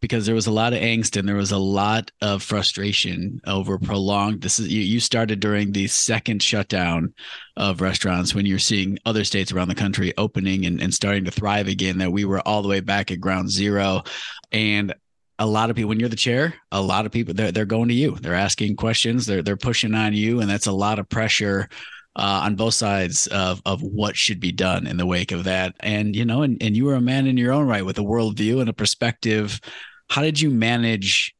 because there was a lot of angst and there was a lot of frustration over prolonged this is you, you started during the second shutdown of restaurants when you're seeing other states around the country opening and, and starting to thrive again that we were all the way back at ground zero. And a lot of people when you're the chair a lot of people they're, they're going to you. They're asking questions. They're, they're pushing on you and that's a lot of pressure uh, on both sides of, of what should be done in the wake of that. And, you know, and, and you were a man in your own right with a worldview and a perspective how did you manage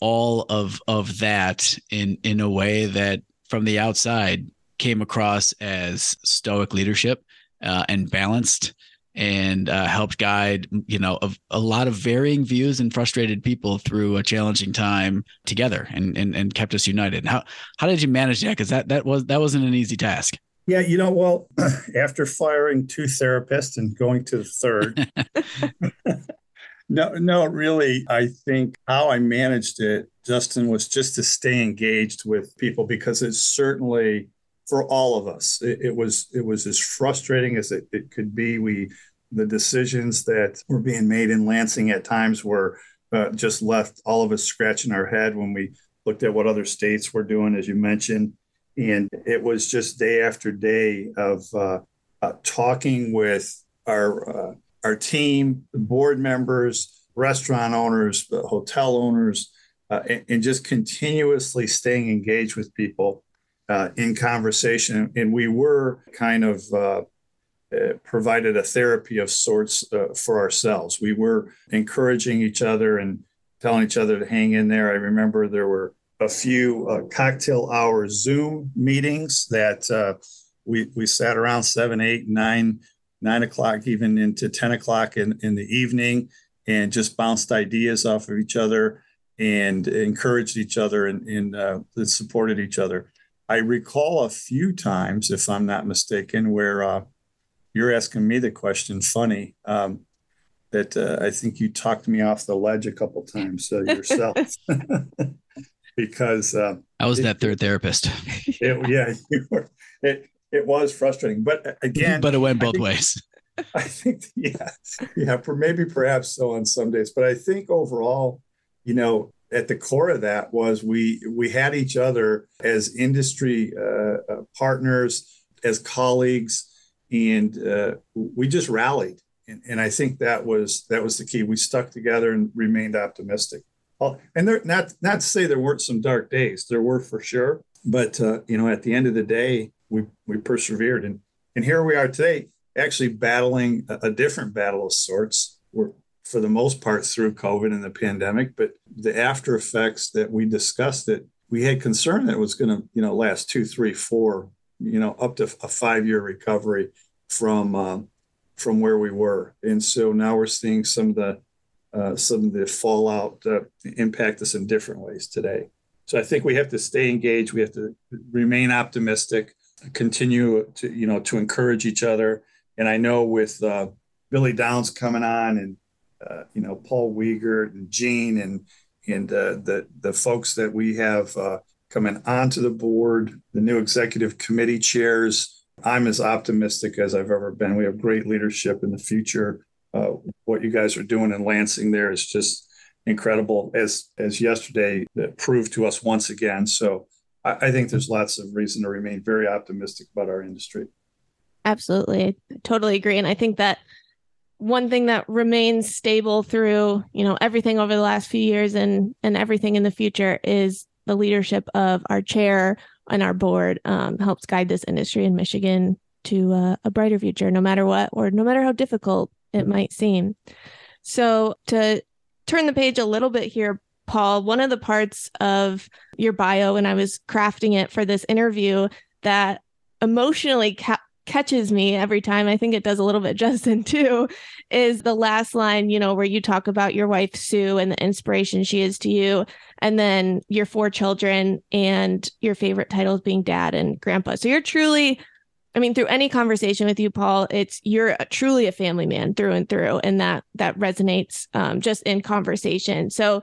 all of of that in in a way that from the outside came across as stoic leadership uh, and balanced and uh, helped guide you know a, a, lot of varying views and frustrated people through a challenging time together and and, and kept us united? How how did you manage that? Because that that was that wasn't an easy task. Yeah you know well after firing two therapists and going to the third No, no, really. I think how I managed it, Justin, was just to stay engaged with people because it's certainly for all of us. It, it was it was as frustrating as it, it, could be. We the decisions that were being made in Lansing at times were uh, just left all of us scratching our head when we looked at what other states were doing, as you mentioned, and it was just day after day of uh, uh, talking with our uh, our team, the board members, restaurant owners, hotel owners, uh, and, and, just continuously staying engaged with people uh, in conversation. And we were kind of uh, uh provided a therapy of sorts uh, for ourselves. We were encouraging each other and telling each other to hang in there. I remember there were a few uh, cocktail hour Zoom meetings that we we sat around seven, eight, nine nine o'clock, even into 10 o'clock in, in the evening, and just bounced ideas off of each other and encouraged each other and, and uh, supported each other. I recall a few times, if I'm not mistaken, where uh, you're asking me the question, funny, um, that uh, I think you talked me off the ledge a couple times uh, yourself. because uh, I was it, that third therapist. it, yeah, you were. It, it was frustrating. But again, but it went both I think, ways. I think, yeah, yeah, for maybe perhaps so on some days. But I think overall, you know, at the core of that was we we had each other as industry uh, uh, partners, as colleagues, and uh, we just rallied. And, and I think that was that was the key. We stuck together and remained optimistic. Oh, and there, not not to say there weren't some dark days. There were for sure. But uh, you know, at the end of the day, we we persevered, and and here we are today, actually battling a, a different battle of sorts. We're for the most part through COVID and the pandemic, but the after effects that we discussed that we had concern that was going to you know last two, three, four, you know, up to a five year recovery from um, from where we were, and so now we're seeing some of the uh, some of the fallout uh, impact us in different ways today. So I think we have to stay engaged. We have to remain optimistic continue to you know to encourage each other. And I know with uh, Billy Downs coming on, and uh, you know Paul Wiegert and Gene and and uh, the the folks that we have uh, coming onto the board, the new executive committee chairs. I'm as optimistic as I've ever been. We have great leadership in the future. Uh, what you guys are doing in Lansing there is just incredible, as as yesterday proved to us once again. So I, think there's lots of reason to remain very optimistic about our industry. Absolutely. I totally agree. And I think that one thing that remains stable through, you know, everything over the last few years and and everything in the future is the leadership of our chair and our board um, helps guide this industry in Michigan to uh, a brighter future, no matter what, or no matter how difficult it might seem. So, to turn the page a little bit here, Paul, one of the parts of your bio, when I was crafting it for this interview, that emotionally ca- catches me every time. I think it does a little bit, Justin, too, is the last line, you know, where you talk about your wife, Sue, and the inspiration she is to you, and then your four children and your favorite titles being dad and grandpa. So you're truly, I mean, through any conversation with you, Paul, it's you're truly a family man through and through, and that that resonates um, just in conversation. So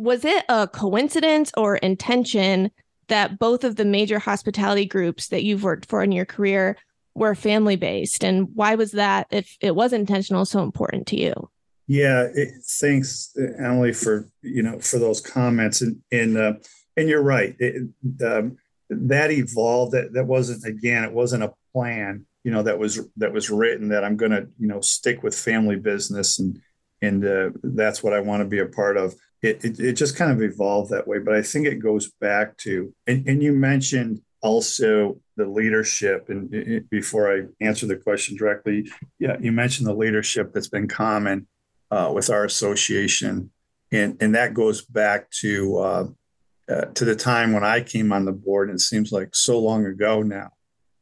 was it a coincidence or intention that both of the major hospitality groups that you've worked for in your career were family based and why was that if it was intentional so important to you? Yeah it, thanks emily for you know for those comments. And and uh, and you're right. It, um, that evolved. That that wasn't again it wasn't a plan you know that was that was written that i'm going to you know stick with family business and and uh, that's what i want to be a part of. It, it, it just kind of evolved that way but i think it goes back to and, and you mentioned also the leadership and before i answer the question directly yeah you mentioned the leadership that's been common uh, with our association. And and that goes back to uh, uh, to the time when i came on the board and it seems like so long ago now.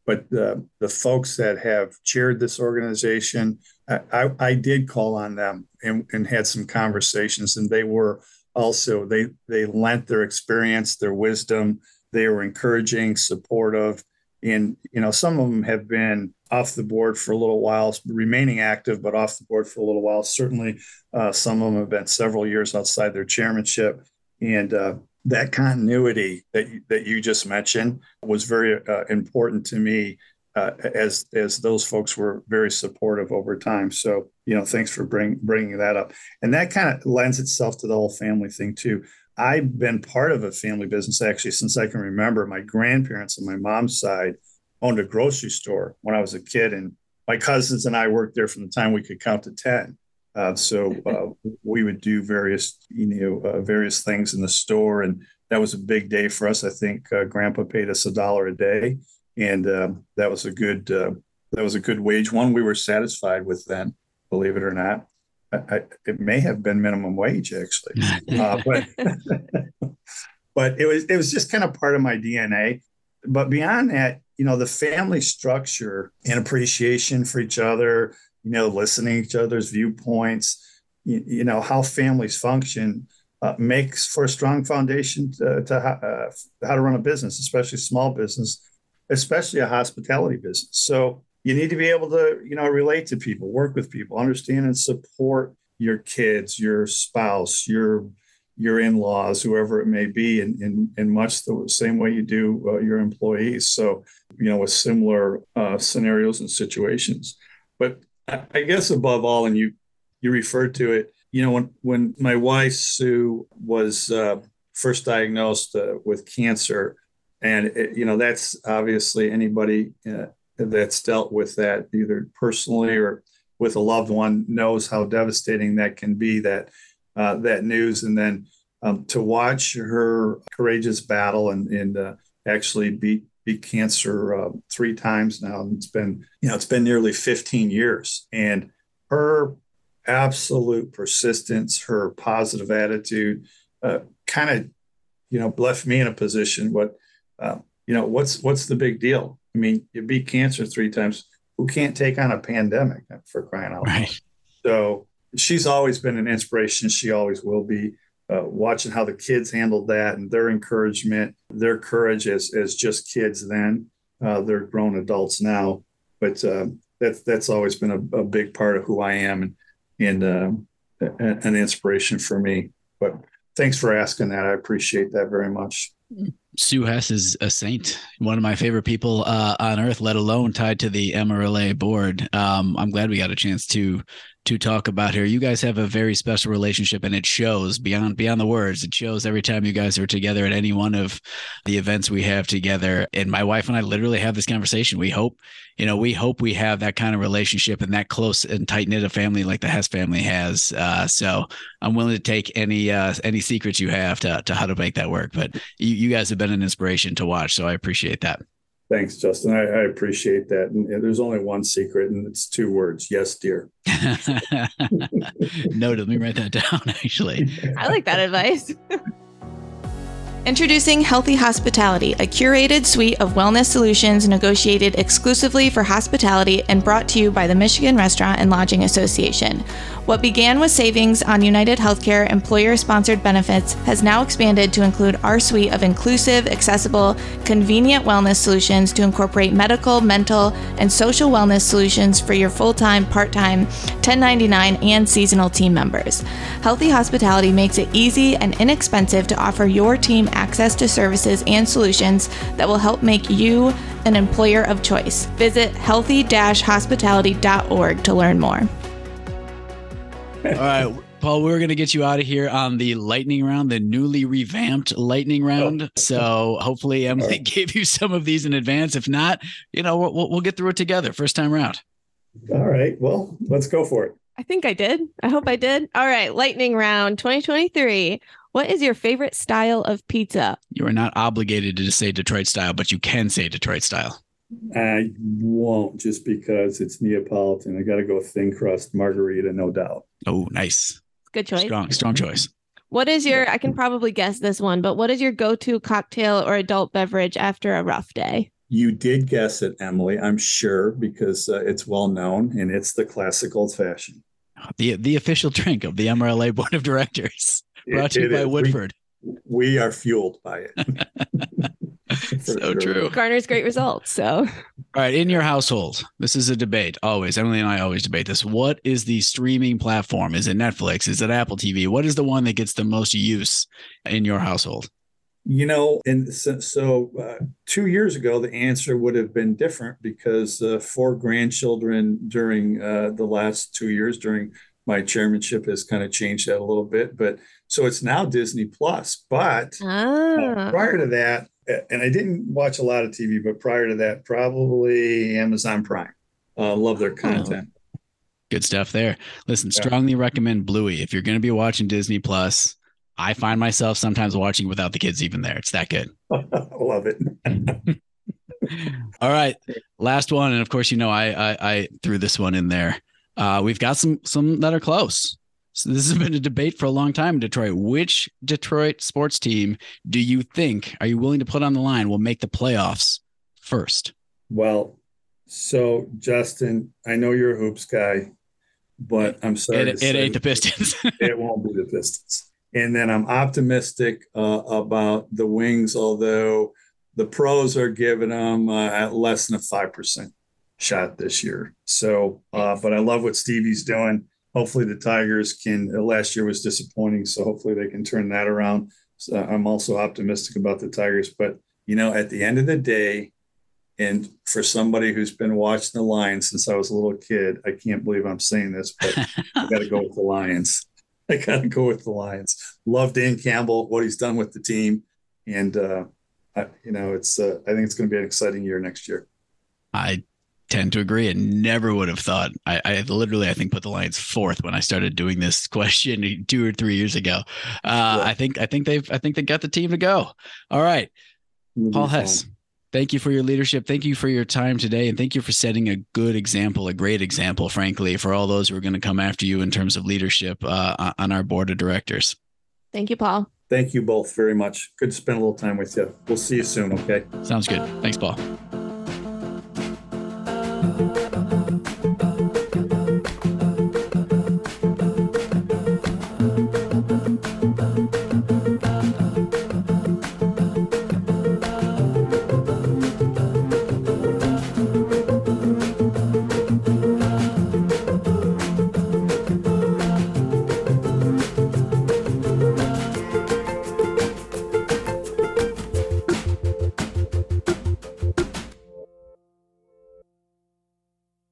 But the the folks that have chaired this organization i, I, did call on them and, and had some conversations and they were also they they lent their experience their wisdom they were encouraging, supportive, and you know some of them have been off the board for a little while, remaining active, but off the board for a little while. Certainly, uh, some of them have been several years outside their chairmanship, and uh, that continuity that you, that you just mentioned was very uh, important to me. Uh, as as those folks were very supportive over time, so you know, thanks for bring, bringing that up, and that kind of lends itself to the whole family thing too. I've been part of a family business actually since I can remember. My grandparents on my mom's side owned a grocery store when I was a kid, and my cousins and I worked there from the time we could count to ten. Uh, so uh, we would do various, you know, uh, various things in the store, and that was a big day for us. I think uh, Grandpa paid us a dollar a day, and um, that was a good uh, that was a good wage. One we were satisfied with then, believe it or not. I, it may have been minimum wage actually, uh, but but it was it was just kind of part of my DNA. But beyond that, you know, the family structure and appreciation for each other, you know, listening to each other's viewpoints, you, you know, how families function uh, makes for a strong foundation to, to uh, how to run a business, especially small business, especially a hospitality business. So you need to be able to you know relate to people work with people understand and support your kids your spouse your your in-laws whoever it may be in, in, in much the same way you do uh, your employees so you know with similar uh, scenarios and situations but I, guess above all and you you referred to it you know when when my wife sue was uh, first diagnosed uh, with cancer and it, you know that's obviously anybody uh, that's dealt with that either personally or with a loved one knows how devastating that can be that uh, that news. And then um, to watch her courageous battle and, and uh, actually beat beat cancer uh, three times now and it's been you know it's been nearly 15 years. And her absolute persistence her positive attitude uh, kind of you know left me in a position what uh, you know what's what's the big deal I mean, you beat cancer three times. Who can't take on a pandemic for crying out loud? Right. So she's always been an inspiration. She always will be. Uh, watching how the kids handled that and their encouragement, their courage as as just kids then. Uh, they're grown adults now, but uh, that's that's always been a, a, big part of who I am and and uh, an inspiration for me. But thanks for asking that. I appreciate that very much. Sue Hess is a saint, one of my favorite people uh, on earth, let alone tied to the MRLA board. Um, I'm glad we got a chance to to talk about here. You guys have a very special relationship, and it shows beyond beyond the words. It shows every time you guys are together at any one of the events we have together. And my wife and I literally have this conversation. We hope, you know, we hope we have that kind of relationship and that close and tight knit a family like the Hess family has. Uh, so I'm willing to take any uh, any secrets you have to to how to make that work. But you, you guys have been an inspiration to watch, so I appreciate that. Thanks, Justin. I, I appreciate that. And, and there's only one secret, and it's two words. Yes, dear. Noted. Let me write that down. Actually, I like that advice. Introducing Healthy Hospitality, a curated suite of wellness solutions negotiated exclusively for hospitality and brought to you by the Michigan Restaurant and Lodging Association. What began with savings on United Healthcare employer sponsored benefits has now expanded to include our suite of inclusive, accessible, convenient wellness solutions to incorporate medical, mental, and social wellness solutions for your full time, part time, 1099, and seasonal team members. Healthy Hospitality makes it easy and inexpensive to offer your team access to services and solutions that will help make you an employer of choice. Visit healthy hospitality.org to learn more. All right, Paul, we're going to get you out of here on the lightning round, the newly revamped lightning round. Oh. So hopefully Emily right. gave you some of these in advance. If not, you know, we'll, we'll get through it together first time round. All right. Well, let's go for it. I think I did. I hope I did. All right. Lightning round 2023. What is your favorite style of pizza? You are not obligated to say Detroit style, but you can say Detroit style. I won't just because it's Neapolitan. I got to go thin crust margherita, no doubt. Oh, nice. Good choice. Strong, strong choice. What is your, I can probably guess this one, but what is your go to cocktail or adult beverage after a rough day? You did guess it, Emily, I'm sure, because uh, it's well known and it's the classic old fashioned. The, the official drink of the MRLA Board of Directors, brought to you by is. Woodford. We, we are fueled by it. so sure. true. Garners great results. So, all right, in your household, this is a debate. Always, Emily and I always debate this. What is the streaming platform? Is it Netflix? Is it Apple TV? What is the one that gets the most use in your household? You know, and so, so uh, two years ago, the answer would have been different because uh, four grandchildren during uh, the last two years during my chairmanship has kind of changed that a little bit. But so it's now Disney Plus. But ah. prior to that, and I didn't watch a lot of TV, but prior to that, probably Amazon Prime. Uh, love their content. Oh, good stuff there. Listen, yeah. strongly recommend Bluey if you're going to be watching Disney Plus. I find myself sometimes watching without the kids even there. It's that good. love it. All right, last one, and of course, you know I I, I threw this one in there. Uh, we've got some some that are close. So this has been a debate for a long time in Detroit. Which Detroit sports team do you think are you willing to put on the line will make the playoffs first? Well, so Justin, I know you're a hoops guy, but I'm sorry. It, it ain't the Pistons. it won't be the Pistons. And then I'm optimistic uh, about the Wings, although the pros are giving them uh, at less than a five percent shot this year. So, uh, but I love what Stevie's doing hopefully the Tigers can. Uh, last year was disappointing, so hopefully they can turn that around. So I'm also optimistic about the Tigers, but you know, at the end of the day, and for somebody who's been watching the Lions since I was a little kid, I can't believe I'm saying this, but I got to go with the Lions. I got to go with the Lions. Love Dan Campbell, what he's done with the team, and uh, I, you know, it's. Uh, I think it's going to be an exciting year next year. I tend to agree and never would have thought. I, I, literally i think put the lions fourth when i started doing this question two or three years ago. Uh, yeah. i think i think they've i think they got the team to go. All right. Paul hess thank you for your leadership. Thank you for your time today and thank you for setting a good example a great example frankly for all those who are going to come after you in terms of leadership uh, on our board of directors. Thank you paul. Thank you both very much. Good to spend a little time with you. We'll see you soon okay? Sounds good. Thanks paul You.